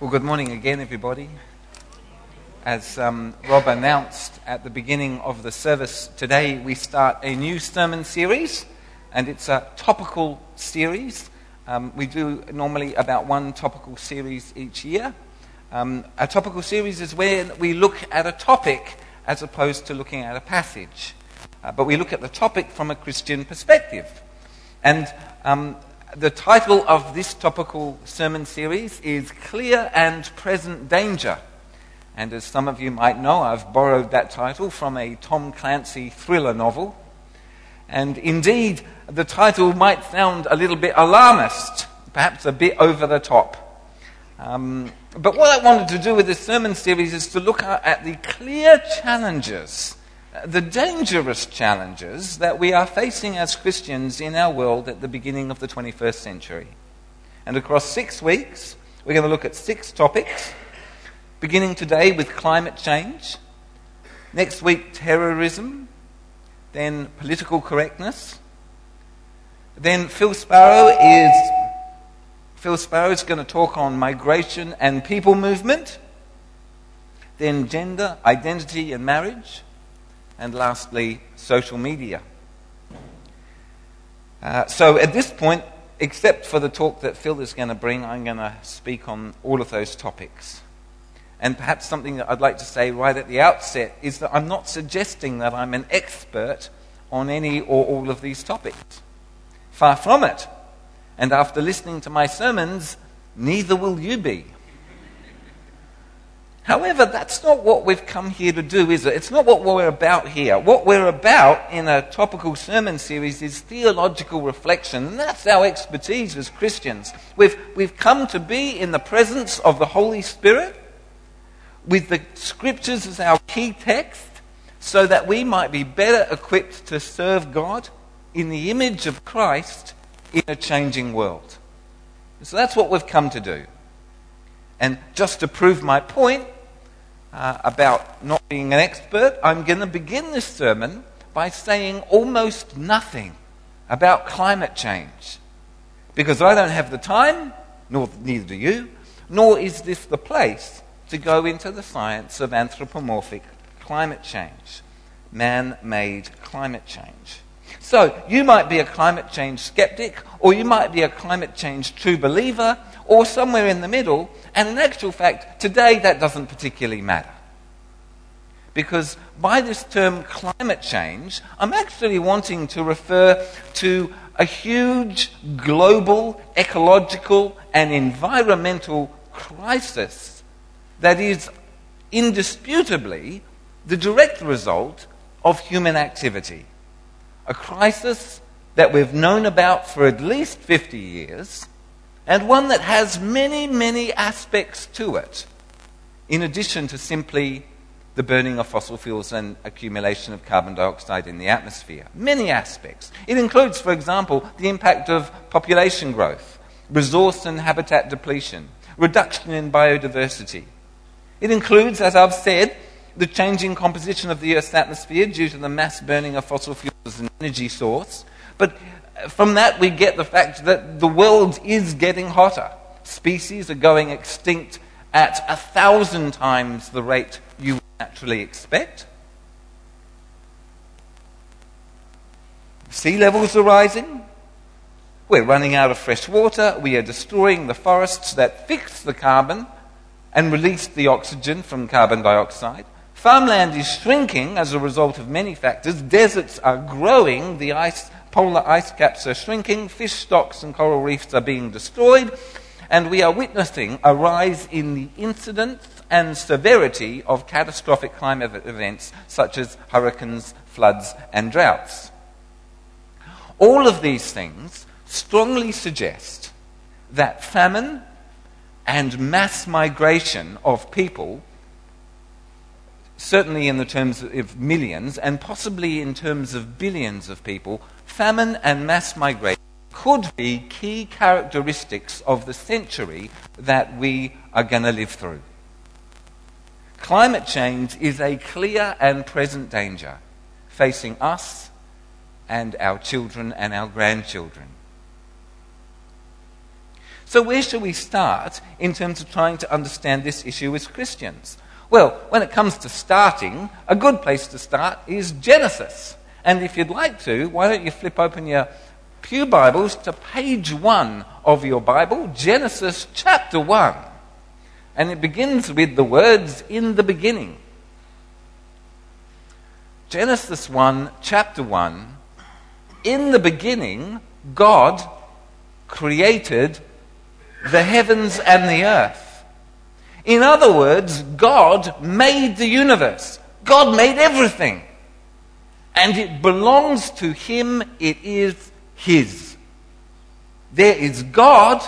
Well, good morning again, everybody. As um, Rob announced at the beginning of the service today, we start a new sermon series, and it's a topical series. Um, we do normally about one topical series each year. Um, a topical series is where we look at a topic as opposed to looking at a passage. Uh, but we look at the topic from a Christian perspective. And um, the title of this topical sermon series is Clear and Present Danger. And as some of you might know, I've borrowed that title from a Tom Clancy thriller novel. And indeed, the title might sound a little bit alarmist, perhaps a bit over the top. Um, but what I wanted to do with this sermon series is to look at the clear challenges the dangerous challenges that we are facing as Christians in our world at the beginning of the 21st century. And across six weeks, we're going to look at six topics, beginning today with climate change, next week, terrorism, then political correctness. Then Phil Sparrow is Phil Sparrow is going to talk on migration and people movement. Then gender, identity and marriage and lastly, social media. Uh, so at this point, except for the talk that Phil is going to bring, I'm going to speak on all of those topics. And perhaps something that I'd like to say right at the outset is that I'm not suggesting that I'm an expert on any or all of these topics. Far from it. And after listening to my sermons, neither will you be. However, that's not what we've come here to do, is it? It's not what we're about here. What we're about in a topical sermon series is theological reflection, and that's our expertise as Christians. We've, we've come to be in the presence of the Holy Spirit with the scriptures as our key text so that we might be better equipped to serve God in the image of Christ in a changing world. So that's what we've come to do. And just to prove my point, uh, about not being an expert, I'm going to begin this sermon by saying almost nothing about climate change. Because I don't have the time, nor neither do you, nor is this the place to go into the science of anthropomorphic climate change, man made climate change. So, you might be a climate change skeptic, or you might be a climate change true believer, or somewhere in the middle, and in actual fact, today that doesn't particularly matter. Because by this term climate change, I'm actually wanting to refer to a huge global ecological and environmental crisis that is indisputably the direct result of human activity. A crisis that we've known about for at least 50 years and one that has many, many aspects to it, in addition to simply the burning of fossil fuels and accumulation of carbon dioxide in the atmosphere. Many aspects. It includes, for example, the impact of population growth, resource and habitat depletion, reduction in biodiversity. It includes, as I've said, the changing composition of the Earth's atmosphere due to the mass burning of fossil fuels as an energy source. But from that, we get the fact that the world is getting hotter. Species are going extinct at a thousand times the rate you would naturally expect. Sea levels are rising. We're running out of fresh water. We are destroying the forests that fix the carbon and release the oxygen from carbon dioxide. Farmland is shrinking as a result of many factors. Deserts are growing. The ice polar ice caps are shrinking, fish stocks and coral reefs are being destroyed, and we are witnessing a rise in the incidence and severity of catastrophic climate events such as hurricanes, floods, and droughts. All of these things strongly suggest that famine and mass migration of people, certainly in the terms of millions and possibly in terms of billions of people, famine and mass migration could be key characteristics of the century that we are going to live through. Climate change is a clear and present danger facing us and our children and our grandchildren. So, where shall we start in terms of trying to understand this issue as Christians? Well, when it comes to starting, a good place to start is Genesis. And if you'd like to, why don't you flip open your Pew Bibles to page 1 of your Bible, Genesis chapter 1. And it begins with the words, in the beginning. Genesis 1, chapter 1. In the beginning, God created the heavens and the earth. In other words, God made the universe. God made everything. And it belongs to Him, it is His. There is God,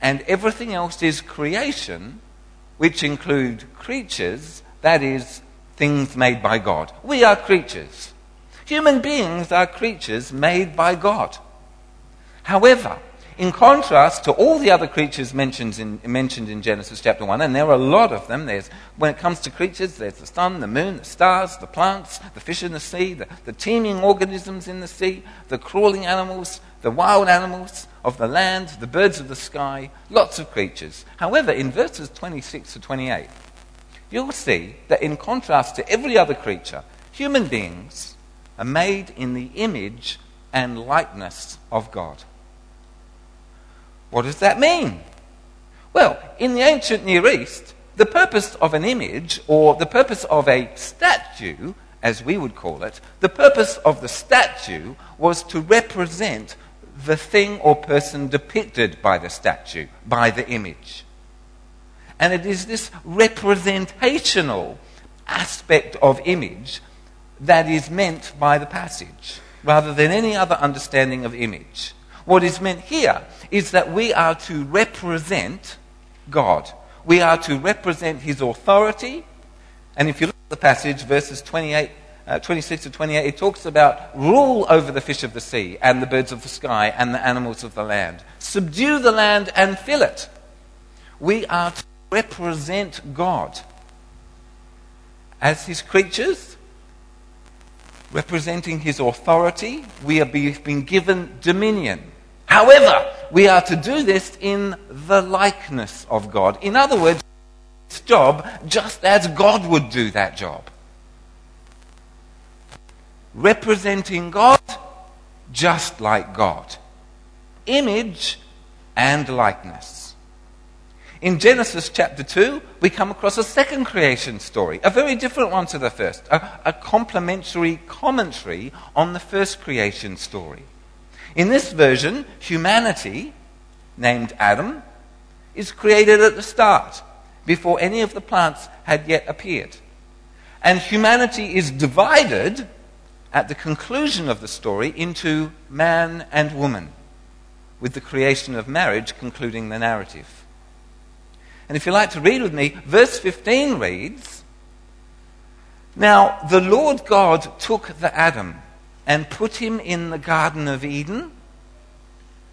and everything else is creation, which include creatures, that is, things made by God. We are creatures. Human beings are creatures made by God. However, in contrast to all the other creatures mentioned in, mentioned in Genesis chapter 1, and there are a lot of them, there's, when it comes to creatures, there's the sun, the moon, the stars, the plants, the fish in the sea, the, the teeming organisms in the sea, the crawling animals, the wild animals of the land, the birds of the sky, lots of creatures. However, in verses 26 to 28, you'll see that in contrast to every other creature, human beings are made in the image and likeness of God. What does that mean? Well, in the ancient Near East, the purpose of an image, or the purpose of a statue, as we would call it, the purpose of the statue was to represent the thing or person depicted by the statue, by the image. And it is this representational aspect of image that is meant by the passage, rather than any other understanding of image. What is meant here is that we are to represent God. We are to represent His authority. And if you look at the passage, verses 28, uh, 26 to 28, it talks about rule over the fish of the sea and the birds of the sky and the animals of the land. Subdue the land and fill it. We are to represent God as His creatures, representing His authority. We have been given dominion. However, we are to do this in the likeness of God. In other words, its job just as God would do that job. Representing God just like God. Image and likeness. In Genesis chapter 2, we come across a second creation story, a very different one to the first, a, a complementary commentary on the first creation story. In this version, humanity, named Adam, is created at the start, before any of the plants had yet appeared. And humanity is divided at the conclusion of the story into man and woman, with the creation of marriage concluding the narrative. And if you like to read with me, verse 15 reads Now the Lord God took the Adam and put him in the Garden of Eden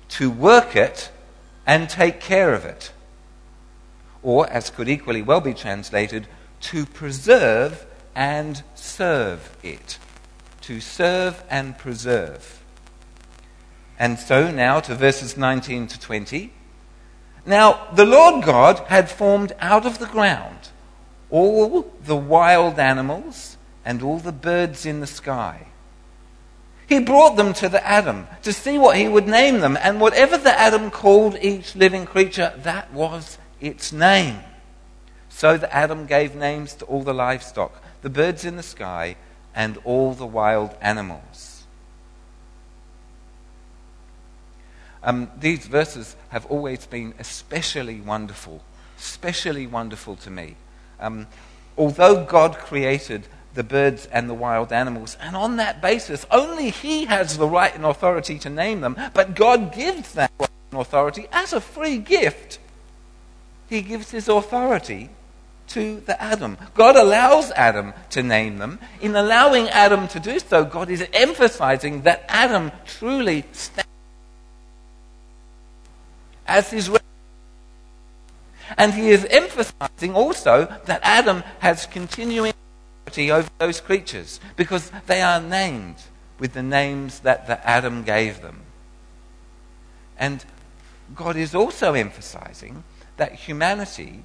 to work it and take care of it. Or, as could equally well be translated, to preserve and serve it. To serve and preserve. And so now to verses 19 to 20. Now, the Lord God had formed out of the ground all the wild animals and all the birds in the sky he brought them to the Adam to see what he would name them. And whatever the Adam called each living creature, that was its name. So the Adam gave names to all the livestock, the birds in the sky, and all the wild animals. Um, these verses have always been especially wonderful, especially wonderful to me. Um, although God created the birds and the wild animals. And on that basis, only He has the right and authority to name them, but God gives that right and authority as a free gift. He gives His authority to the Adam. God allows Adam to name them. In allowing Adam to do so, God is emphasizing that Adam truly stands as his and he is emphasizing also that Adam has continuing authority over those creatures because they are named with the names that the Adam gave them. And God is also emphasizing that humanity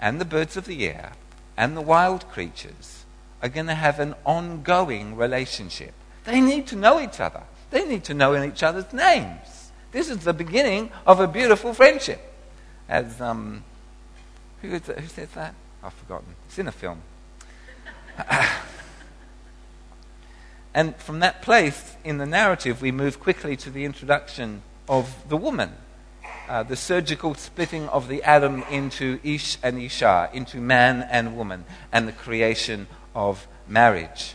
and the birds of the air and the wild creatures are going to have an ongoing relationship. They need to know each other. They need to know each other's names. This is the beginning of a beautiful friendship. As um, who, who says that? I've forgotten. It's in a film. and from that place in the narrative, we move quickly to the introduction of the woman. Uh, the surgical splitting of the Adam into Ish and Isha, into man and woman, and the creation of marriage.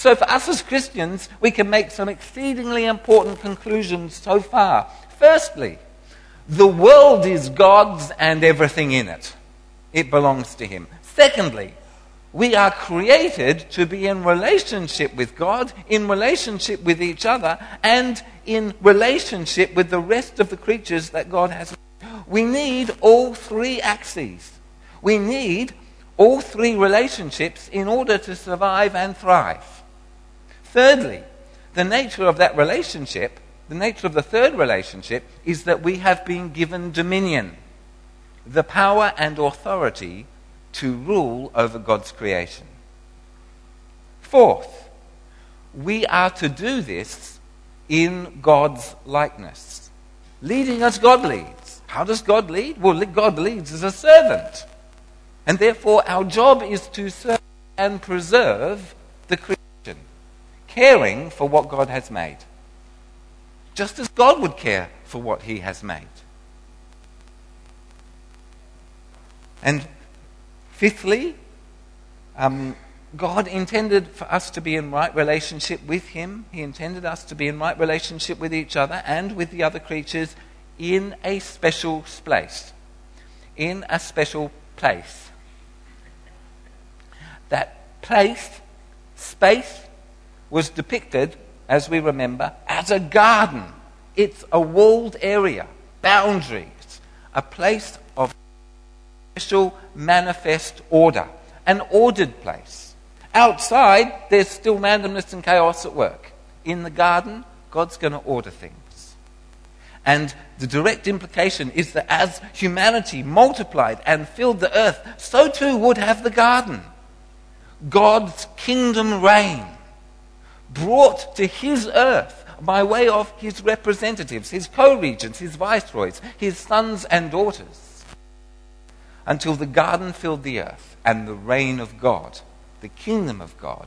So, for us as Christians, we can make some exceedingly important conclusions so far. Firstly, the world is God's and everything in it, it belongs to Him. Secondly, we are created to be in relationship with God, in relationship with each other, and in relationship with the rest of the creatures that God has. We need all three axes. We need all three relationships in order to survive and thrive. Thirdly, the nature of that relationship, the nature of the third relationship, is that we have been given dominion, the power and authority to rule over God's creation. Fourth, we are to do this in God's likeness, leading as God leads. How does God lead? Well, God leads as a servant. And therefore, our job is to serve and preserve the creation, caring for what God has made, just as God would care for what He has made. And Fifthly, um, God intended for us to be in right relationship with Him. He intended us to be in right relationship with each other and with the other creatures in a special place. In a special place. That place, space, was depicted, as we remember, as a garden. It's a walled area, boundaries, a place of special manifest order, an ordered place. Outside, there's still randomness and chaos at work. In the garden, God's going to order things. And the direct implication is that as humanity multiplied and filled the earth, so too would have the garden. God's kingdom reign brought to his earth by way of his representatives, his co regents, his viceroys, his sons and daughters until the garden filled the earth and the reign of God, the kingdom of God,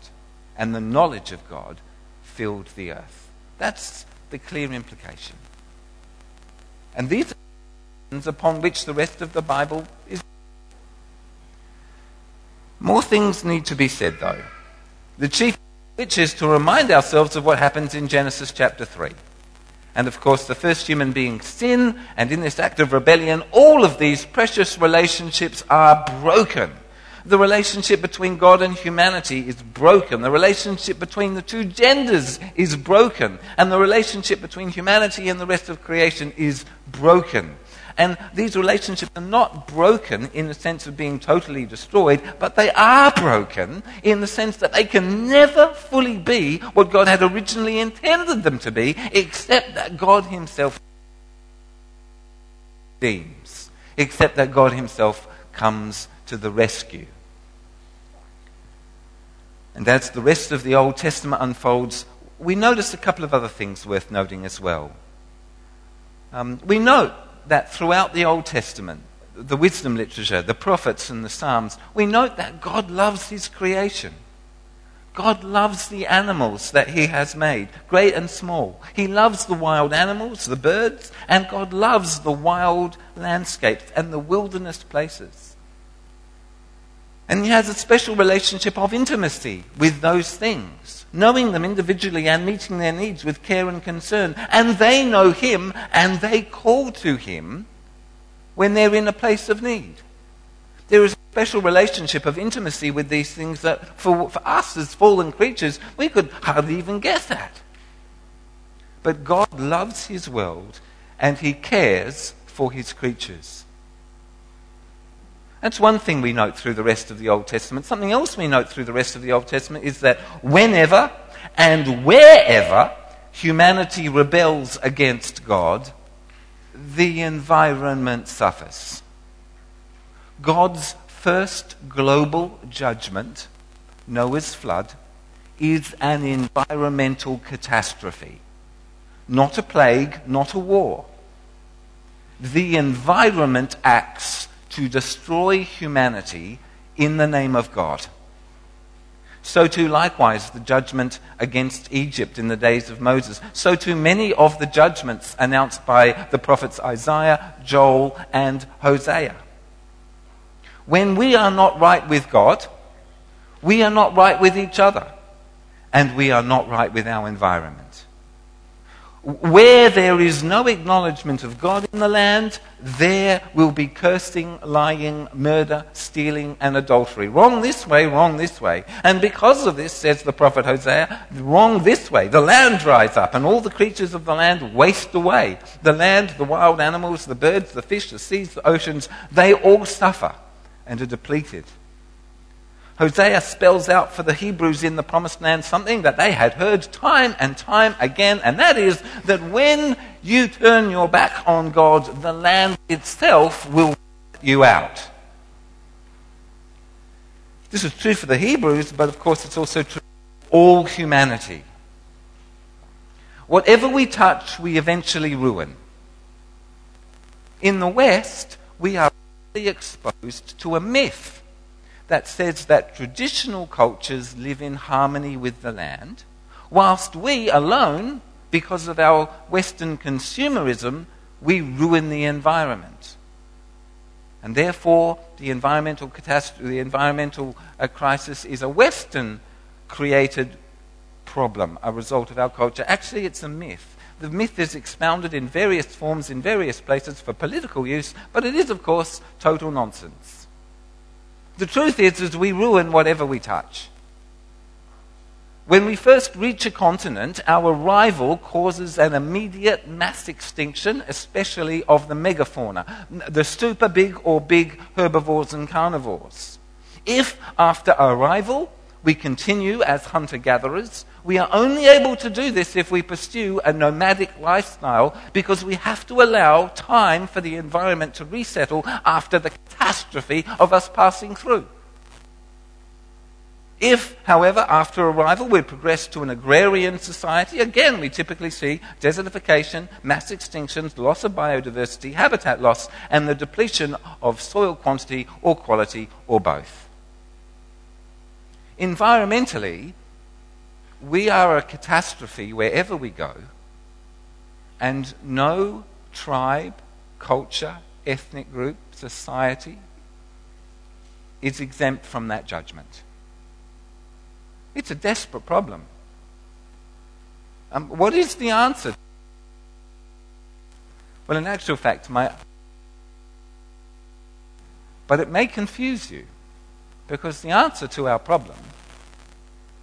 and the knowledge of God filled the earth. That's the clear implication. And these are upon which the rest of the Bible is. More things need to be said, though. The chief which is to remind ourselves of what happens in Genesis chapter 3. And of course, the first human being sin, and in this act of rebellion, all of these precious relationships are broken. The relationship between God and humanity is broken. The relationship between the two genders is broken. And the relationship between humanity and the rest of creation is broken. And these relationships are not broken in the sense of being totally destroyed, but they are broken in the sense that they can never fully be what God had originally intended them to be, except that God Himself redeems, except that God Himself comes to the rescue. And as the rest of the Old Testament unfolds, we notice a couple of other things worth noting as well. Um, we note that throughout the Old Testament, the wisdom literature, the prophets, and the Psalms, we note that God loves His creation. God loves the animals that He has made, great and small. He loves the wild animals, the birds, and God loves the wild landscapes and the wilderness places. And He has a special relationship of intimacy with those things knowing them individually and meeting their needs with care and concern. And they know Him and they call to Him when they're in a place of need. There is a special relationship of intimacy with these things that for, for us as fallen creatures, we could hardly even guess at. But God loves His world and He cares for His creatures. That's one thing we note through the rest of the Old Testament. Something else we note through the rest of the Old Testament is that whenever and wherever humanity rebels against God, the environment suffers. God's first global judgment, Noah's flood, is an environmental catastrophe. Not a plague, not a war. The environment acts to destroy humanity in the name of God. So too, likewise, the judgment against Egypt in the days of Moses. So too, many of the judgments announced by the prophets Isaiah, Joel, and Hosea. When we are not right with God, we are not right with each other, and we are not right with our environment. Where there is no acknowledgement of God in the land, there will be cursing, lying, murder, stealing, and adultery. Wrong this way, wrong this way. And because of this, says the prophet Hosea, wrong this way. The land dries up, and all the creatures of the land waste away. The land, the wild animals, the birds, the fish, the seas, the oceans, they all suffer and are depleted. Hosea spells out for the Hebrews in the promised land something that they had heard time and time again, and that is that when you turn your back on God, the land itself will you out. This is true for the Hebrews, but of course it's also true for all humanity. Whatever we touch, we eventually ruin. In the West, we are exposed to a myth that says that traditional cultures live in harmony with the land, whilst we alone, because of our Western consumerism, we ruin the environment. And therefore, the environmental catastrophe, the environmental uh, crisis is a Western created problem, a result of our culture. Actually, it's a myth. The myth is expounded in various forms in various places for political use, but it is, of course, total nonsense. The truth is, is we ruin whatever we touch. When we first reach a continent, our arrival causes an immediate mass extinction, especially of the megafauna, the super big or big herbivores and carnivores. If, after arrival, we continue as hunter gatherers. We are only able to do this if we pursue a nomadic lifestyle because we have to allow time for the environment to resettle after the catastrophe of us passing through. If, however, after arrival we progress to an agrarian society, again we typically see desertification, mass extinctions, loss of biodiversity, habitat loss, and the depletion of soil quantity or quality or both. Environmentally, we are a catastrophe wherever we go, and no tribe, culture, ethnic group, society is exempt from that judgment. It's a desperate problem. Um, what is the answer? Well, in actual fact, my. But it may confuse you. Because the answer to our problem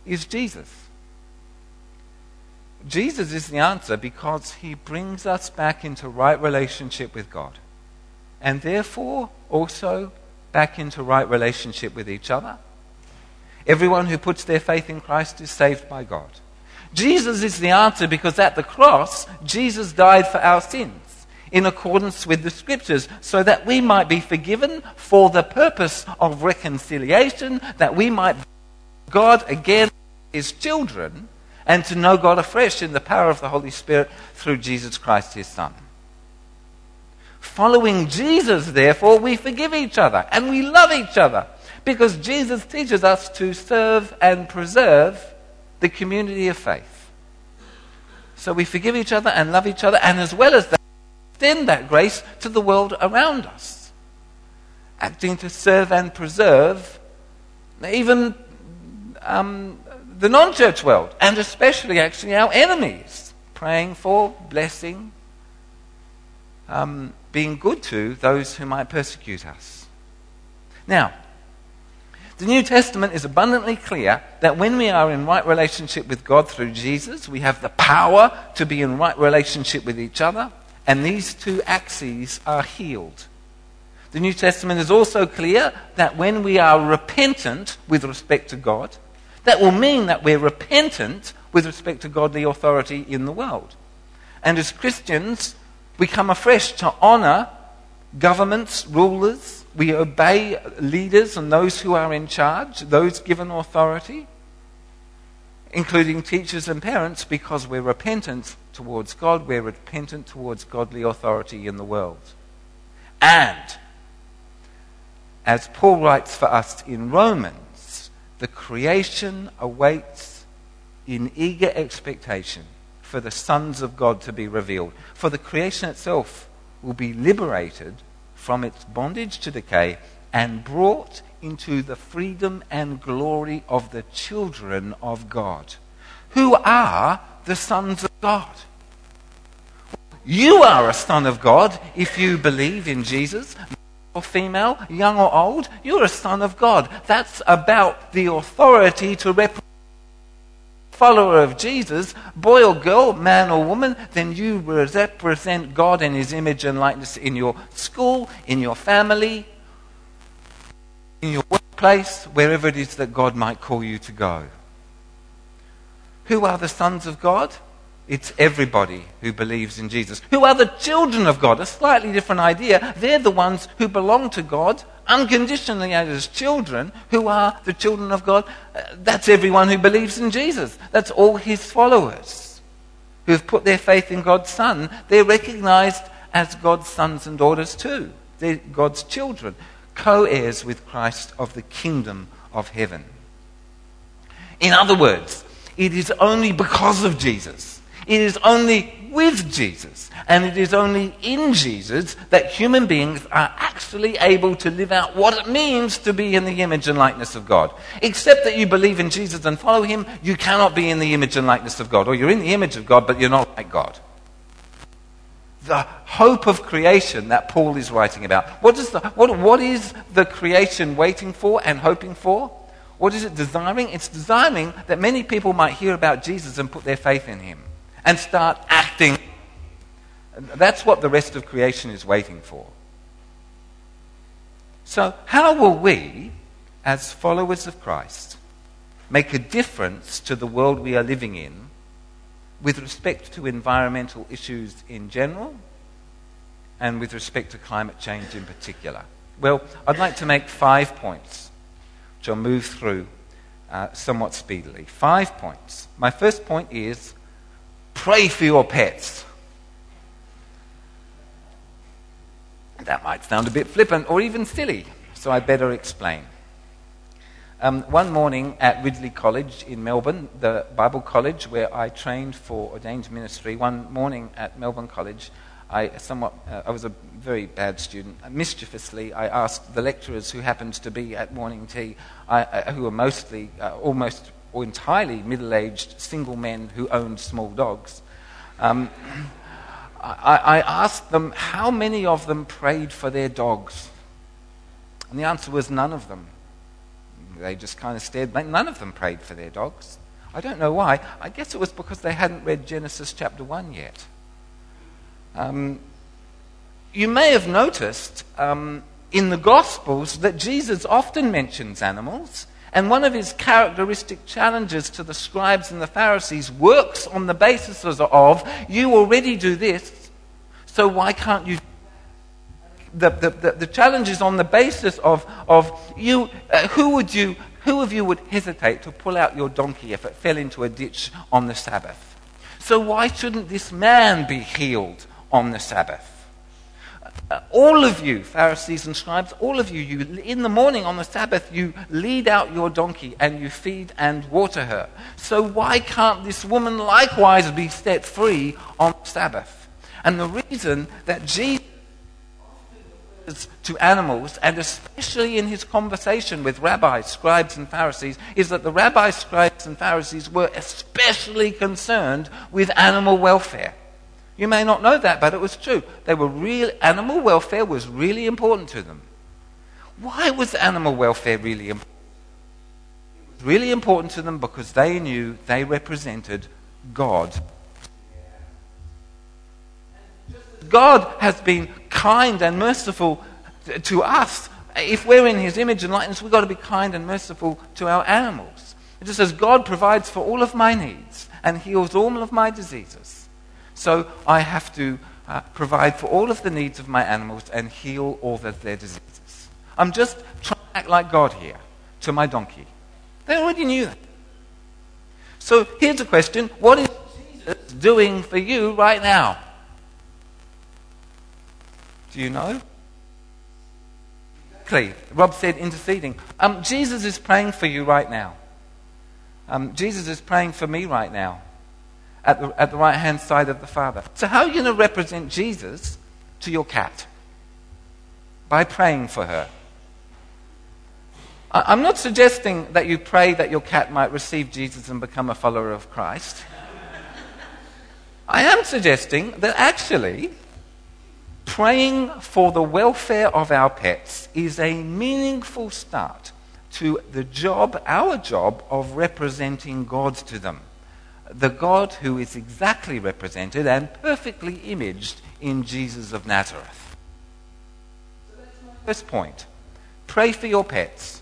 is Jesus. Jesus is the answer because he brings us back into right relationship with God. And therefore, also back into right relationship with each other. Everyone who puts their faith in Christ is saved by God. Jesus is the answer because at the cross, Jesus died for our sins in accordance with the scriptures, so that we might be forgiven for the purpose of reconciliation, that we might God again his children, and to know God afresh in the power of the Holy Spirit through Jesus Christ his Son. Following Jesus, therefore, we forgive each other and we love each other because Jesus teaches us to serve and preserve the community of faith. So we forgive each other and love each other, and as well as that, extend that grace to the world around us, acting to serve and preserve even um, the non church world, and especially actually our enemies, praying for, blessing, um, being good to those who might persecute us. Now, the New Testament is abundantly clear that when we are in right relationship with God through Jesus, we have the power to be in right relationship with each other and these two axes are healed. The New Testament is also clear that when we are repentant with respect to God, that will mean that we're repentant with respect to godly authority in the world. And as Christians, We come afresh to honor governments, rulers. We obey leaders and those who are in charge, those given authority, including teachers and parents, because we're repentant towards God, we're repentant towards godly authority in the world. And, as Paul writes for us in Romans, the creation awaits in eager expectation for the sons of God to be revealed. For the creation itself will be liberated from its bondage to decay and brought into the freedom and glory of the children of God. Who are the sons of God? You are a son of God if you believe in Jesus. Male or female, young or old, you're a son of God. That's about the authority to represent follower of Jesus, boy or girl, man or woman, then you represent God in his image and likeness in your school, in your family, in your workplace, wherever it is that God might call you to go. Who are the sons of God? It's everybody who believes in Jesus. Who are the children of God? A slightly different idea. They're the ones who belong to God unconditionally as children. Who are the children of God? Uh, that's everyone who believes in Jesus. That's all his followers who have put their faith in God's Son. They're recognized as God's sons and daughters too. They're God's children, co heirs with Christ of the kingdom of heaven. In other words, it is only because of Jesus it is only with Jesus and it is only in Jesus that human beings are actually able to live out what it means to be in the image and likeness of God. Except that you believe in Jesus and follow him, you cannot be in the image and likeness of God. Or you're in the image of God, but you're not like God. The hope of creation that Paul is writing about. What is, the, what, what is the creation waiting for and hoping for? What is it desiring? It's desiring that many people might hear about Jesus and put their faith in him and start acting. That's what the rest of creation is waiting for. So, how will we, as followers of Christ, make a difference to the world we are living in with respect to environmental issues in general and with respect to climate change in particular? Well, I'd like to make five points, which I'll move through uh, somewhat speedily. Five points. My first point is Pray for your pets. That might sound a bit flippant or even silly, so I better explain. Um, one morning at Ridley College in Melbourne, the Bible college where I trained for ordained ministry, one morning at Melbourne College, I somewhat, uh, I was a very bad student. Mischievously, I asked the lecturers who happened to be at morning tea, I, uh, who were mostly, uh, almost or entirely middle aged single men who owned small dogs. Um, I, I asked them how many of them prayed for their dogs. And the answer was none of them. They just kind of stared. None of them prayed for their dogs. I don't know why. I guess it was because they hadn't read Genesis chapter 1 yet. Um, you may have noticed um, in the Gospels that Jesus often mentions animals. And one of his characteristic challenges to the scribes and the Pharisees works on the basis of you already do this, so why can't you? The, the, the, the challenge is on the basis of, of you, uh, who would you, who of you would hesitate to pull out your donkey if it fell into a ditch on the Sabbath? So why shouldn't this man be healed on the Sabbath? Uh, all of you, Pharisees and scribes, all of you, you, in the morning on the Sabbath, you lead out your donkey and you feed and water her. So why can't this woman likewise be set free on the Sabbath? And the reason that Jesus to animals, and especially in his conversation with rabbis, scribes, and Pharisees, is that the rabbis, scribes, and Pharisees were especially concerned with animal welfare. You may not know that, but it was true. They were real, animal welfare was really important to them. Why was animal welfare really important? It was really important to them because they knew they represented God. God has been kind and merciful to us. If we're in his image and likeness, we've got to be kind and merciful to our animals. It just says, God provides for all of my needs and heals all of my diseases. So I have to uh, provide for all of the needs of my animals, and heal all of their diseases. I'm just trying to act like God here to my donkey. They already knew that. So here's a question What is Jesus doing for you right now? Do you know? Exactly. Rob said interceding. Um, Jesus is praying for you right now. Um, Jesus is praying for me right now at the, at the right hand side of the Father. So, how are you going to represent Jesus to your cat? By praying for her. I, I'm not suggesting that you pray that your cat might receive Jesus and become a follower of Christ. I am suggesting that actually praying for the welfare of our pets is a meaningful start to the job, our job, of representing God to them the God who is exactly represented and perfectly imaged in Jesus of Nazareth. So that's my first point. Pray for your pets.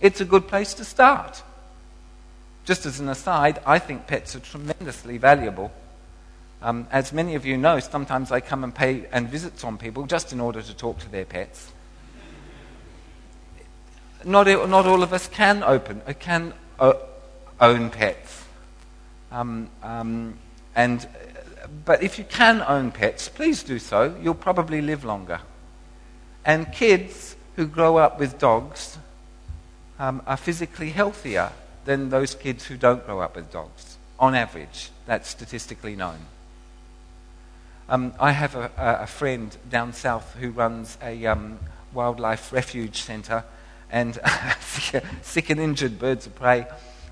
It's a good place to start. Just as an aside, I think pets are tremendously valuable. Um, as many of you know, sometimes I come and pay and visits on people just in order to talk to their pets. Not, not all of us can open, uh, can uh, own pets. Um, um, and, but if you can own pets, please do so. You'll probably live longer. And kids who grow up with dogs um, are physically healthier than those kids who don't grow up with dogs, on average. That's statistically known. Um, I have a, a, friend down south who runs a um, wildlife refuge centre, and sick and injured birds of prey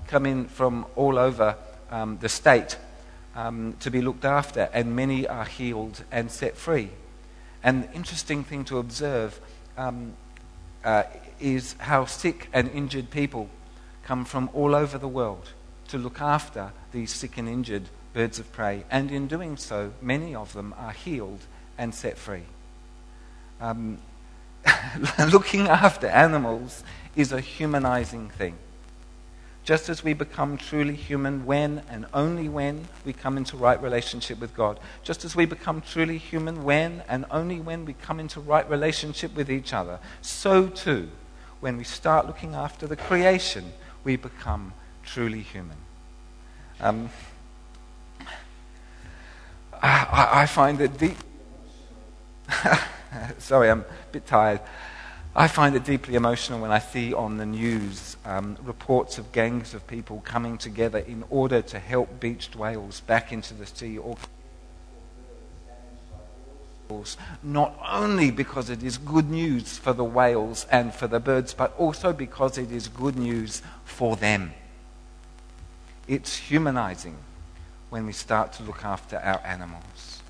come in from all over um, the state um, to be looked after, and many are healed and set free. And the interesting thing to observe um, uh, is how sick and injured people come from all over the world to look after these sick and injured birds of prey. And in doing so, many of them are healed and set free. Um, looking after animals is a humanizing thing just as we become truly human when and only when we come into right relationship with God. Just as we become truly human when and only when we come into right relationship with each other. So too, when we start looking after the creation, we become truly human. Um, I, I find that deep. Sorry, I'm a bit tired. I find it deeply emotional when I see on the news um, reports of gangs of people coming together in order to help beached whales back into the sea or not only because it is good news for the whales and for the birds, but also because it is good news for them. It's humanizing when we start to look after our animals.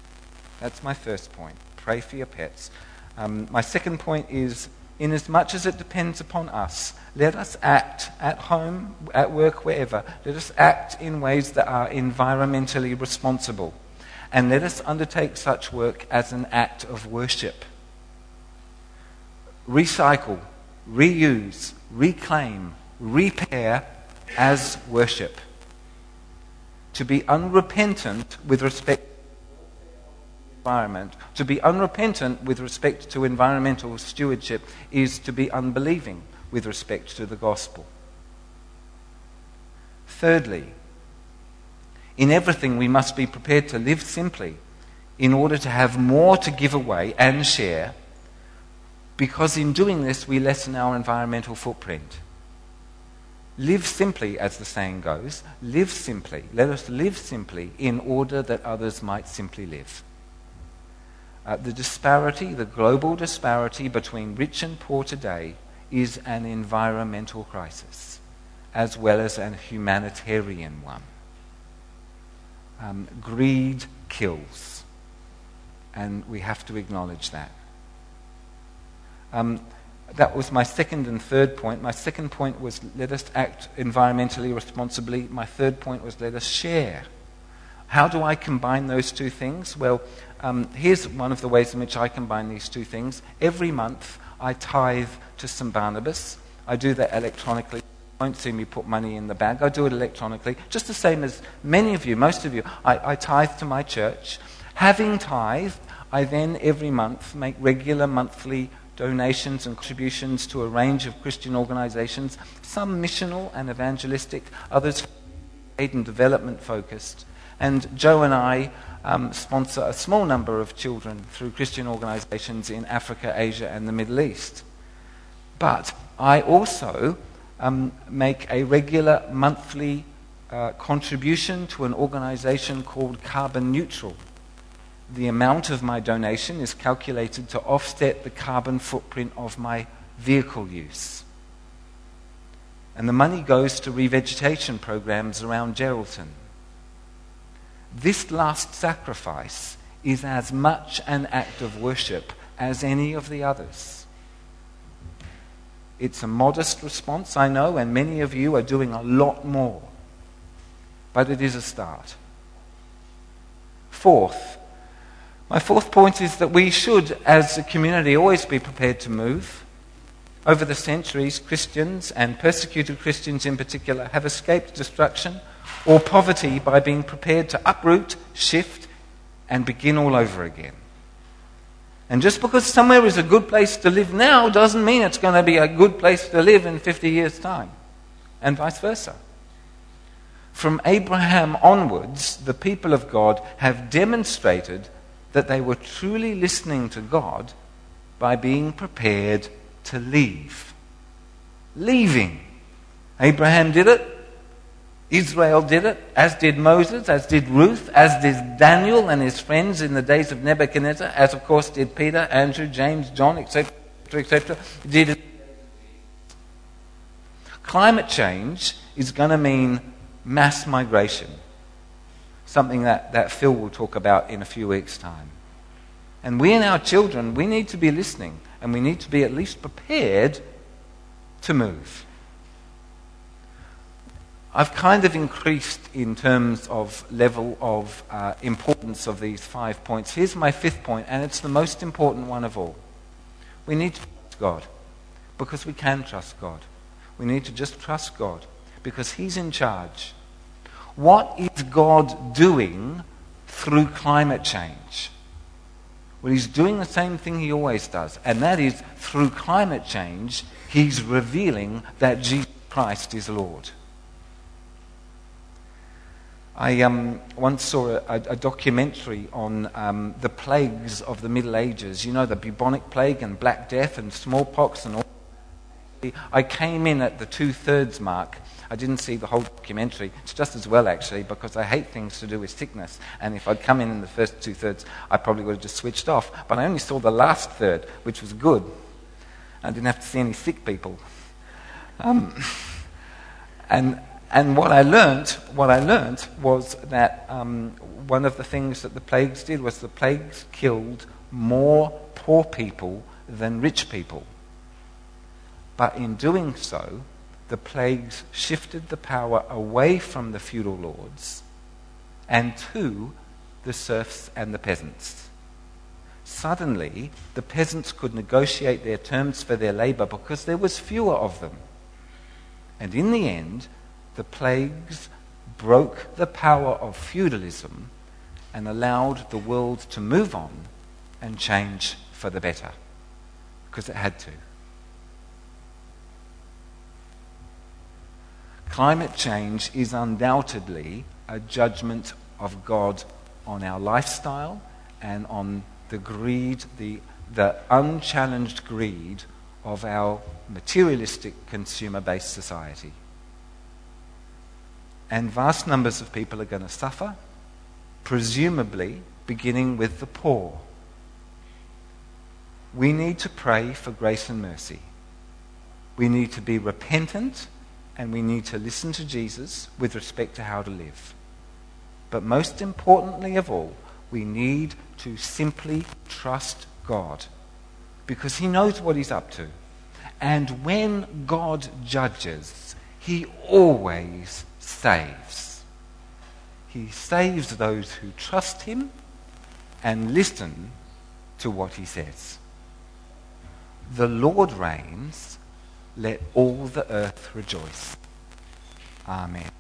That's my first point. Pray for your pets. Um, my second point is inasmuch as it depends upon us, let us act at home, at work, wherever. Let us act in ways that are environmentally responsible. And let us undertake such work as an act of worship. Recycle, reuse, reclaim, repair as worship. To be unrepentant with respect to environment. To be unrepentant with respect to environmental stewardship is to be unbelieving with respect to the gospel. Thirdly, in everything we must be prepared to live simply in order to have more to give away and share, because in doing this we lessen our environmental footprint. Live simply, as the saying goes. Live simply. Let us live simply in order that others might simply live uh, the disparity, the global disparity between rich and poor today is an environmental crisis as well as a humanitarian one. Um, greed kills, and we have to acknowledge that. Um, that was my second and third point. My second point was let us act environmentally responsibly. My third point was let us share. How do I combine those two things? Well, um, here's one of the ways in which I combine these two things. Every month, I tithe to St. Barnabas. I do that electronically. You won't see me put money in the bag. I do it electronically, just the same as many of you, most of you. I, I tithe to my church. Having tithed, I then, every month, make regular monthly donations and contributions to a range of Christian organizations, some missional and evangelistic, others aid and development focused. And Joe and I um, sponsor a small number of children through Christian organizations in Africa, Asia, and the Middle East. But I also um, make a regular monthly uh, contribution to an organization called Carbon Neutral. The amount of my donation is calculated to offset the carbon footprint of my vehicle use. And the money goes to revegetation programs around Geraldton. This last sacrifice is as much an act of worship as any of the others. It's a modest response, I know, and many of you are doing a lot more. But it is a start. Fourth, my fourth point is that we should, as a community, always be prepared to move. Over the centuries, Christians, and persecuted Christians in particular, have escaped destruction or poverty by being prepared to uproot, shift, and begin all over again. And just because somewhere is a good place to live now doesn't mean it's going to be a good place to live in 50 years' time, and vice versa. From Abraham onwards, the people of God have demonstrated that they were truly listening to God by being prepared to leave. Leaving. Abraham did it. Israel did it, as did Moses, as did Ruth, as did Daniel and his friends in the days of Nebuchadnezzar, as of course did Peter, Andrew, James, John, etc., etc. Did. Climate change is going to mean mass migration, something that, that Phil will talk about in a few weeks' time. And we and our children, we need to be listening, and we need to be at least prepared to move. I've kind of increased in terms of level of uh, importance of these five points. Here's my fifth point, and it's the most important one of all. We need to trust God because we can trust God. We need to just trust God because He's in charge. What is God doing through climate change? Well, He's doing the same thing He always does, and that is through climate change, He's revealing that Jesus Christ is Lord. I um, once saw a, a documentary on um, the plagues of the Middle Ages. You know, the bubonic plague and Black Death and smallpox and all. I came in at the two thirds mark. I didn't see the whole documentary. It's just as well, actually, because I hate things to do with sickness. And if I'd come in in the first two thirds, I probably would have just switched off. But I only saw the last third, which was good. I didn't have to see any sick people. Um, and and what I learned, what I learned was that um, one of the things that the plagues did was the plagues killed more poor people than rich people. But in doing so, the plagues shifted the power away from the feudal lords and to the serfs and the peasants. Suddenly, the peasants could negotiate their terms for their labor because there was fewer of them. And in the end, the plagues broke the power of feudalism and allowed the world to move on and change for the better because it had to. Climate change is undoubtedly a judgment of God on our lifestyle and on the greed, the, the unchallenged greed of our materialistic consumer based society. And vast numbers of people are going to suffer, presumably beginning with the poor. We need to pray for grace and mercy. We need to be repentant and we need to listen to Jesus with respect to how to live. But most importantly of all, we need to simply trust God because He knows what He's up to. And when God judges, He always saves. He saves those who trust him and listen to what he says. The Lord reigns, let all the earth rejoice. Amen.